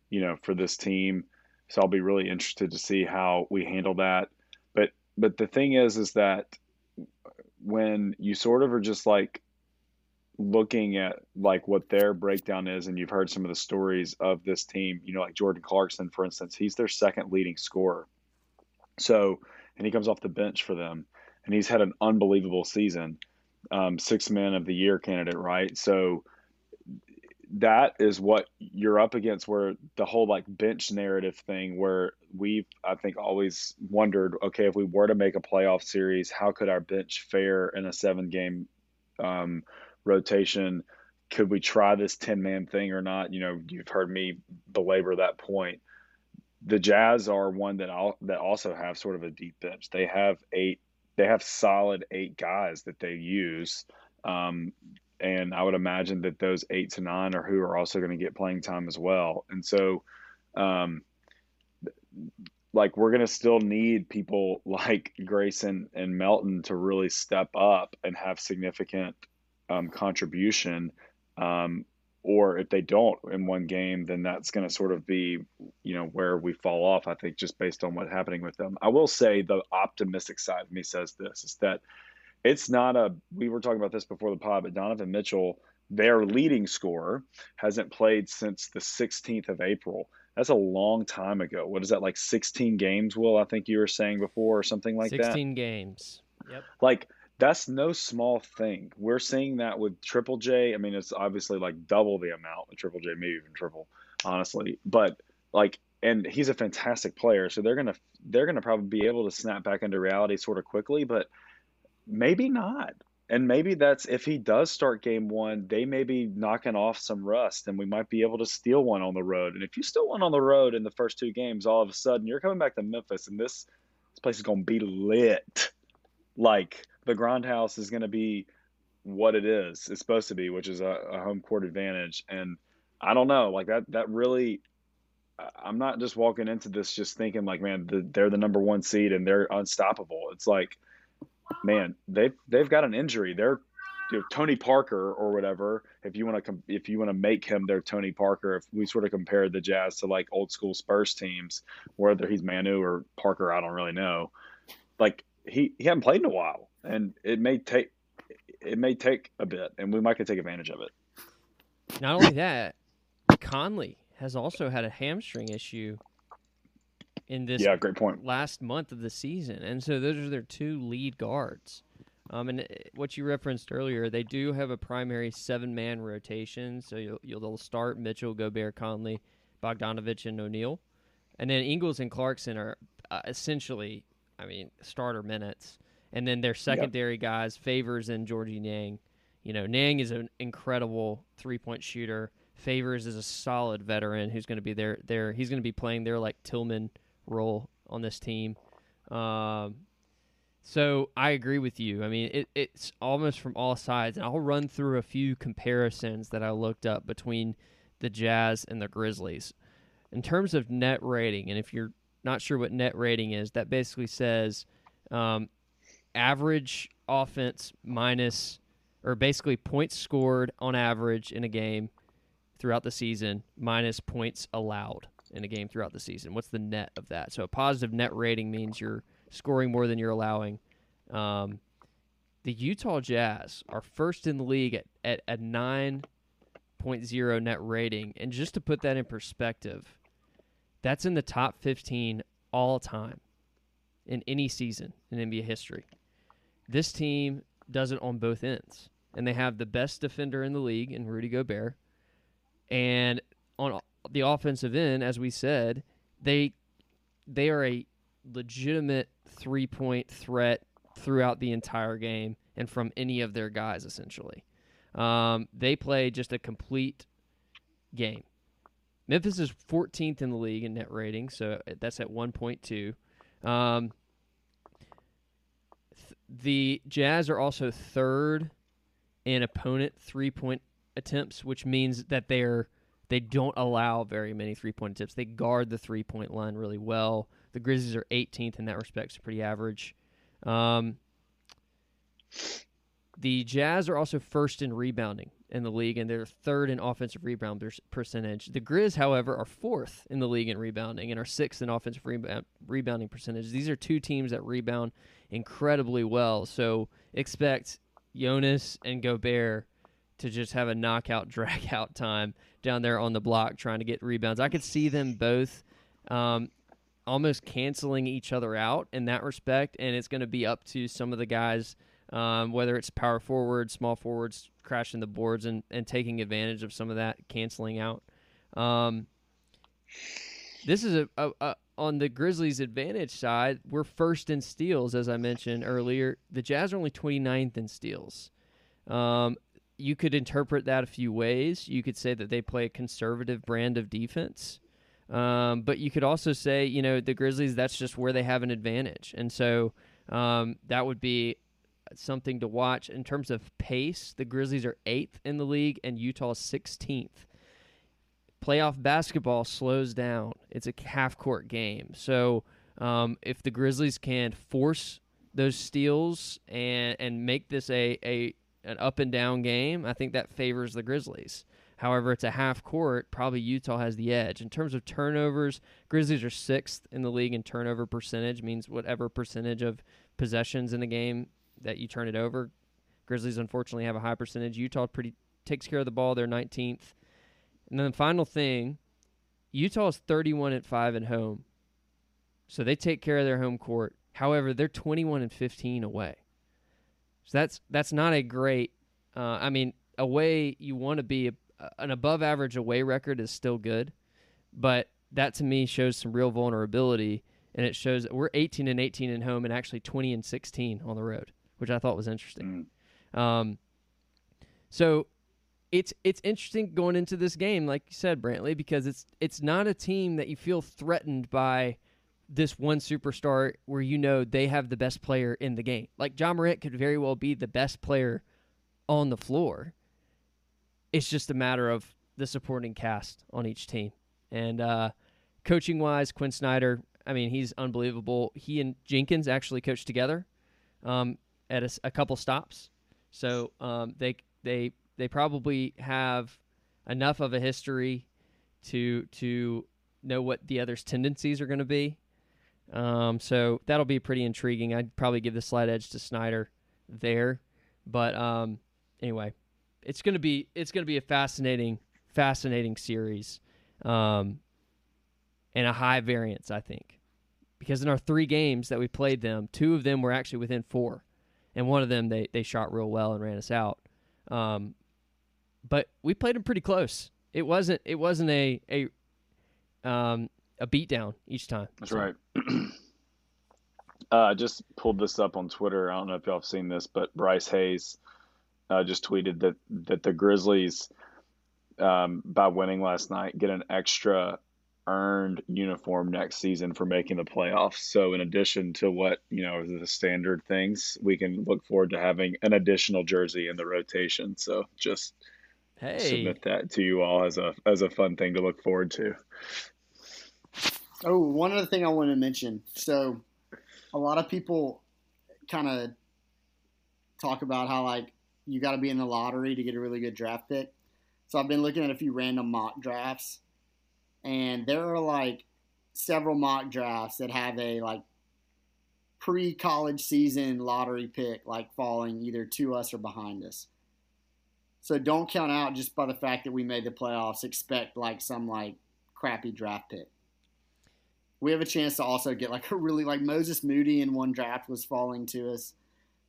you know, for this team. So I'll be really interested to see how we handle that. But, but the thing is, is that when you sort of are just like looking at like what their breakdown is and you've heard some of the stories of this team you know like jordan clarkson for instance he's their second leading scorer so and he comes off the bench for them and he's had an unbelievable season um, six men of the year candidate right? So that is what you're up against where the whole like bench narrative thing where we've i think always wondered okay if we were to make a playoff series how could our bench fare in a seven game um, rotation? Could we try this 10 man thing or not? You know you've heard me belabor that point. The jazz are one that I'll, that also have sort of a deep bench. They have eight they have solid eight guys that they use um, and i would imagine that those eight to nine are who are also going to get playing time as well and so um, like we're going to still need people like Grayson and Melton to really step up and have significant um, contribution. Um, or if they don't in one game, then that's going to sort of be, you know, where we fall off. I think just based on what's happening with them. I will say the optimistic side of me says this is that it's not a. We were talking about this before the pod, but Donovan Mitchell, their leading scorer, hasn't played since the 16th of April. That's a long time ago. What is that like 16 games, Will? I think you were saying before or something like 16 that. 16 games. Yep. Like that's no small thing. We're seeing that with Triple J. I mean, it's obviously like double the amount with Triple J, maybe even triple, honestly. But like, and he's a fantastic player, so they're gonna they're gonna probably be able to snap back into reality sort of quickly, but maybe not. And maybe that's if he does start game one, they may be knocking off some rust, and we might be able to steal one on the road. And if you steal one on the road in the first two games, all of a sudden you're coming back to Memphis, and this this place is gonna be lit. Like the Grindhouse is going to be what it is. It's supposed to be, which is a, a, home court advantage. And I don't know, like that. That really, I'm not just walking into this just thinking like, man, the, they're the number one seed and they're unstoppable. It's like, man, they've they've got an injury. They're you know, Tony Parker or whatever. If you want to, if you want to make him their Tony Parker, if we sort of compare the Jazz to like old school Spurs teams, whether he's Manu or Parker, I don't really know. Like he he hadn't played in a while and it may take it may take a bit, and we might can take advantage of it. Not only that, Conley has also had a hamstring issue in this yeah, great point. last month of the season, and so those are their two lead guards. Um, and uh, what you referenced earlier, they do have a primary seven-man rotation, so you'll, you'll start Mitchell, Gobert, Conley, Bogdanovic, and O'Neale, and then Ingles and Clarkson are uh, essentially, I mean, starter minutes. And then their secondary yep. guys, Favors and Georgie Niang. You know, Niang is an incredible three point shooter. Favors is a solid veteran who's going to be there. There, he's going to be playing their like Tillman role on this team. Um, so I agree with you. I mean, it, it's almost from all sides, and I'll run through a few comparisons that I looked up between the Jazz and the Grizzlies in terms of net rating. And if you're not sure what net rating is, that basically says um, average offense minus, or basically points scored on average in a game throughout the season minus points allowed in a game throughout the season. What's the net of that? So a positive net rating means you're scoring more than you're allowing. Um, the Utah Jazz are first in the league at, at a 9.0 net rating. And just to put that in perspective, that's in the top 15 all time in any season in NBA history. This team does it on both ends, and they have the best defender in the league in Rudy Gobert. And on the offensive end, as we said, they they are a legitimate three point threat throughout the entire game and from any of their guys essentially. Um, they play just a complete game. Memphis is 14th in the league in net rating, so that's at 1.2. Um, the Jazz are also third in opponent three point attempts, which means that they're they don't allow very many three point attempts. They guard the three point line really well. The Grizzlies are 18th in that respect, so pretty average. Um, the Jazz are also first in rebounding in the league, and they're third in offensive rebound percentage. The Grizz, however, are fourth in the league in rebounding and are sixth in offensive rebound, rebounding percentage. These are two teams that rebound incredibly well. So expect Jonas and Gobert to just have a knockout, drag out time down there on the block trying to get rebounds. I could see them both um, almost canceling each other out in that respect, and it's going to be up to some of the guys, um, whether it's power forward, small forwards, crashing the boards and, and taking advantage of some of that canceling out. Um, this is a, a, a, on the Grizzlies' advantage side. We're first in steals, as I mentioned earlier. The Jazz are only 29th in steals. Um, you could interpret that a few ways. You could say that they play a conservative brand of defense. Um, but you could also say, you know, the Grizzlies, that's just where they have an advantage. And so um, that would be something to watch. In terms of pace, the Grizzlies are eighth in the league and Utah 16th. Playoff basketball slows down. It's a half court game. So um, if the Grizzlies can force those steals and, and make this a, a an up and down game, I think that favors the Grizzlies. However, it's a half court. Probably Utah has the edge. In terms of turnovers, Grizzlies are sixth in the league in turnover percentage, means whatever percentage of possessions in the game that you turn it over. Grizzlies unfortunately have a high percentage. Utah pretty takes care of the ball. They're 19th. And then the final thing Utah is 31 and 5 at home. So they take care of their home court. However, they're 21 and 15 away. So that's that's not a great uh, I mean, away you want to be a, an above average away record is still good, but that to me shows some real vulnerability and it shows that we're 18 and 18 at home and actually 20 and 16 on the road, which I thought was interesting. Mm. Um, so it's it's interesting going into this game, like you said, Brantley, because it's it's not a team that you feel threatened by this one superstar where you know they have the best player in the game. Like Ja Morant could very well be the best player on the floor. It's just a matter of the supporting cast on each team. And uh, coaching wise, Quinn Snyder, I mean, he's unbelievable. He and Jenkins actually coached together um, at a, a, couple stops, so um, they they they probably have enough of a history to to know what the other's tendencies are going to be. Um, so that'll be pretty intriguing. I'd probably give the slight edge to Snyder there, but um, anyway, it's gonna be it's gonna be a fascinating fascinating series, um, and a high variance, I think, because in our three games that we played them, two of them were actually within four, and one of them they they shot real well and ran us out. Um, but we played them pretty close. It wasn't it wasn't a a um, a beatdown each time. That's so. right. uh, just pulled this up on Twitter. I don't know if y'all have seen this, but Bryce Hayes uh, just tweeted that that the Grizzlies, um, by winning last night, get an extra earned uniform next season for making the playoffs. So in addition to what, you know, the standard things, we can look forward to having an additional jersey in the rotation. So just hey. submit that to you all as a as a fun thing to look forward to. Oh, one other thing I want to mention. So a lot of people kind of talk about how like you got to be in the lottery to get a really good draft pick. So I've been looking at a few random mock drafts and there are like several mock drafts that have a like pre-college season lottery pick like falling either to us or behind us. So don't count out just by the fact that we made the playoffs. Expect like some like crappy draft pick. We have a chance to also get like a really like Moses Moody in one draft was falling to us.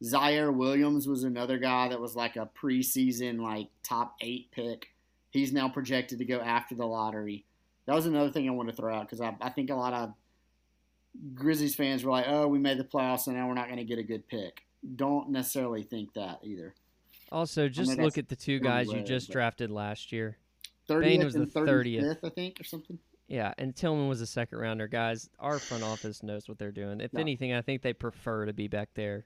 Ziaire Williams was another guy that was like a preseason like top eight pick. He's now projected to go after the lottery that was another thing I want to throw out because I, I think a lot of Grizzlies fans were like, "Oh, we made the playoffs, and now we're not going to get a good pick." Don't necessarily think that either. Also, just look at the two guys you just drafted last year. 30th Bane was the thirtieth, I think, or something. Yeah, and Tillman was a second rounder. Guys, our front office knows what they're doing. If no. anything, I think they prefer to be back there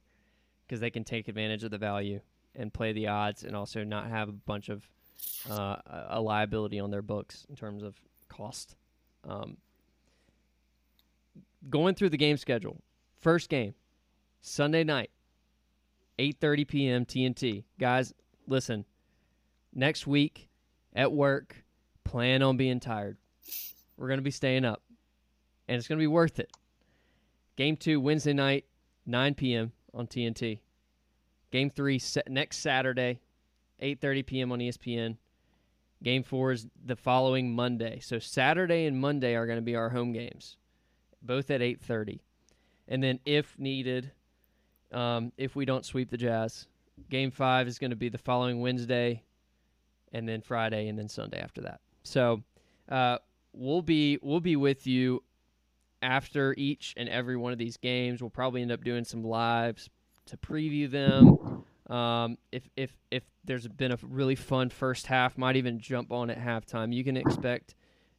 because they can take advantage of the value and play the odds, and also not have a bunch of uh, a liability on their books in terms of cost. Um, going through the game schedule, first game, Sunday night, 8:30 p.m. TNT. Guys, listen. Next week at work, plan on being tired. We're going to be staying up, and it's going to be worth it. Game two, Wednesday night, 9 p.m. on TNT. Game three, next Saturday, 8:30 p.m. on ESPN. Game four is the following Monday. So Saturday and Monday are going to be our home games, both at 8:30. And then, if needed, um, if we don't sweep the Jazz, Game five is going to be the following Wednesday, and then Friday, and then Sunday after that. So uh, we'll be we'll be with you after each and every one of these games. We'll probably end up doing some lives to preview them. Um, if if if there's been a really fun first half, might even jump on at halftime. You can expect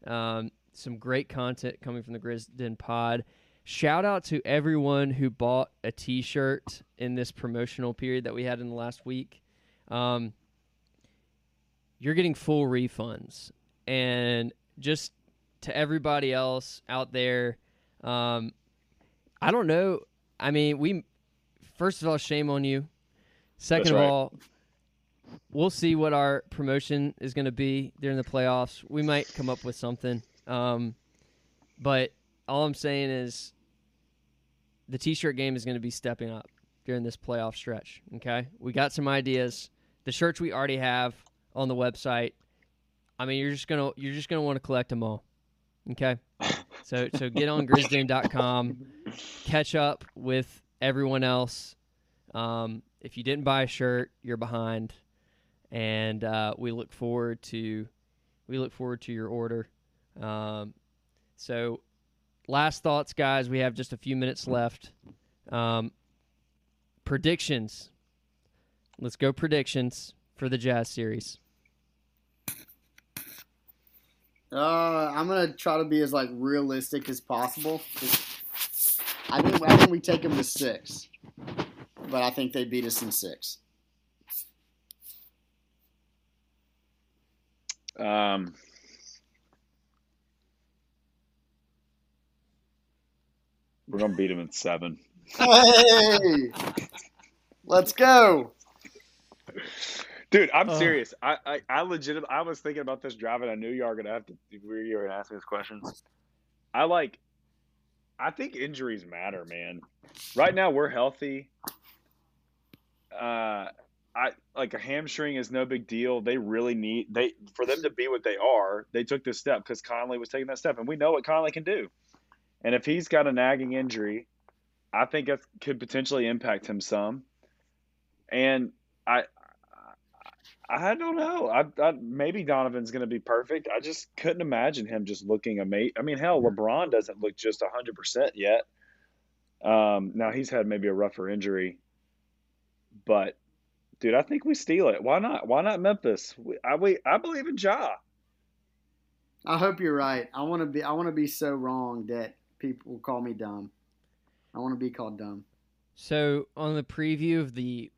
um, some great content coming from the Grizzden Pod. Shout out to everyone who bought a T-shirt in this promotional period that we had in the last week. Um, you're getting full refunds, and just to everybody else out there, um, I don't know. I mean, we first of all, shame on you Second of all, we'll see what our promotion is going to be during the playoffs. We might come up with something. Um, but all I'm saying is the t-shirt game is going to be stepping up during this playoff stretch. Okay, we got some ideas. The shirts we already have on the website. I mean, you're just gonna you're just gonna want to collect them all. Okay. So so get on grizzden.com, catch up with everyone else. Um, if you didn't buy a shirt, you're behind, and uh, we look forward to we look forward to your order. Um, so, last thoughts, guys. We have just a few minutes left. Um, predictions. Let's go predictions for the Jazz series. Uh, I'm gonna try to be as like realistic as possible. I think I think we take them to six, but I think they beat us in six. Um, we're gonna beat them in seven. Hey, let's go. Dude, I'm Oh. serious. I, I, I legit. I was thinking about this driving. I knew you were gonna have to. You were gonna ask me this question. I like. I think injuries matter, man. Right now we're healthy. Uh, I like a hamstring is no big deal. They really need they for them to be what they are. They took this step because Conley was taking that step, and we know what Conley can do. And if he's got a nagging injury, I think that could potentially impact him some. And I, I don't know. I, I maybe Donovan's going to be perfect. I just couldn't imagine him just looking amazing. I mean, hell, LeBron doesn't look just hundred percent yet. Um, now he's had maybe a rougher injury, but dude, I think we steal it. Why not? Why not Memphis? We, I we I believe in Ja. I hope you're right. I want to be. I want to be so wrong that people will call me dumb. I want to be called dumb. So on the preview of the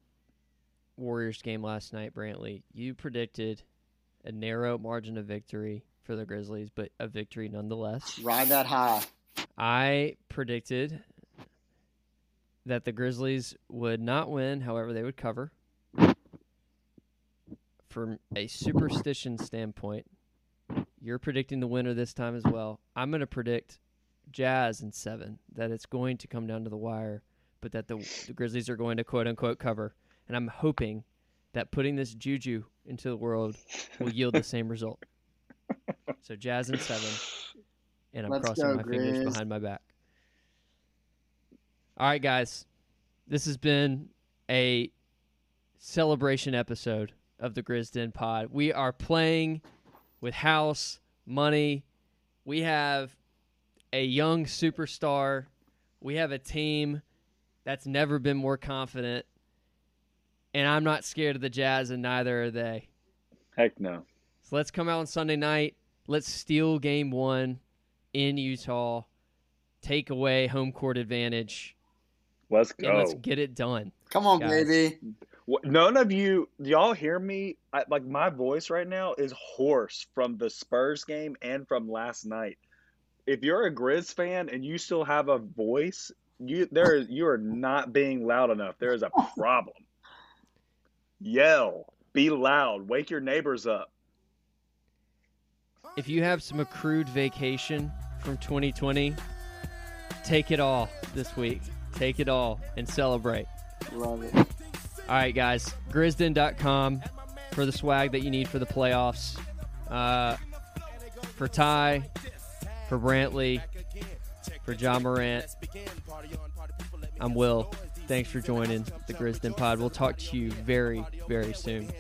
Warriors game last night, Brantley, you predicted a narrow margin of victory for the Grizzlies, but a victory nonetheless. Ride that high. I predicted that the Grizzlies would not win, however, they would cover. From a superstition standpoint, you're predicting the winner this time as well. I'm going to predict Jazz in seven, that it's going to come down to the wire, but that the, the Grizzlies are going to quote unquote cover. And I'm hoping that putting this juju into the world will yield the same result. So Jazz in seven, and I'm Let's crossing go, my fingers behind my back. All right, guys, this has been a celebration episode of the Grizzden Pod. We are playing with house money. We have a young superstar. We have a team that's never been more confident. And I'm not scared of the Jazz, and neither are they. Heck no. So let's come out on Sunday night. Let's steal game one in Utah. Take away home court advantage. Let's And go. let's get it done. Come on, Guys. baby. None of you, y'all hear me? I, like my voice right now is hoarse from the Spurs game and from last night. If you're a Grizz fan and you still have a voice, you there you are not being loud enough. There is a problem. Yell, be loud, wake your neighbors up. If you have some accrued vacation from 2020, take it all this week. Take it all and celebrate. Love it. All right, guys. Grizzden.com for the swag that you need for the playoffs. Uh, for Ty, for Brantley, for Ja Morant, I'm Will. Thanks for joining the Grizzden Pod. We'll talk to you very, very soon.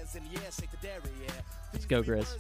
Let's go, Grizz.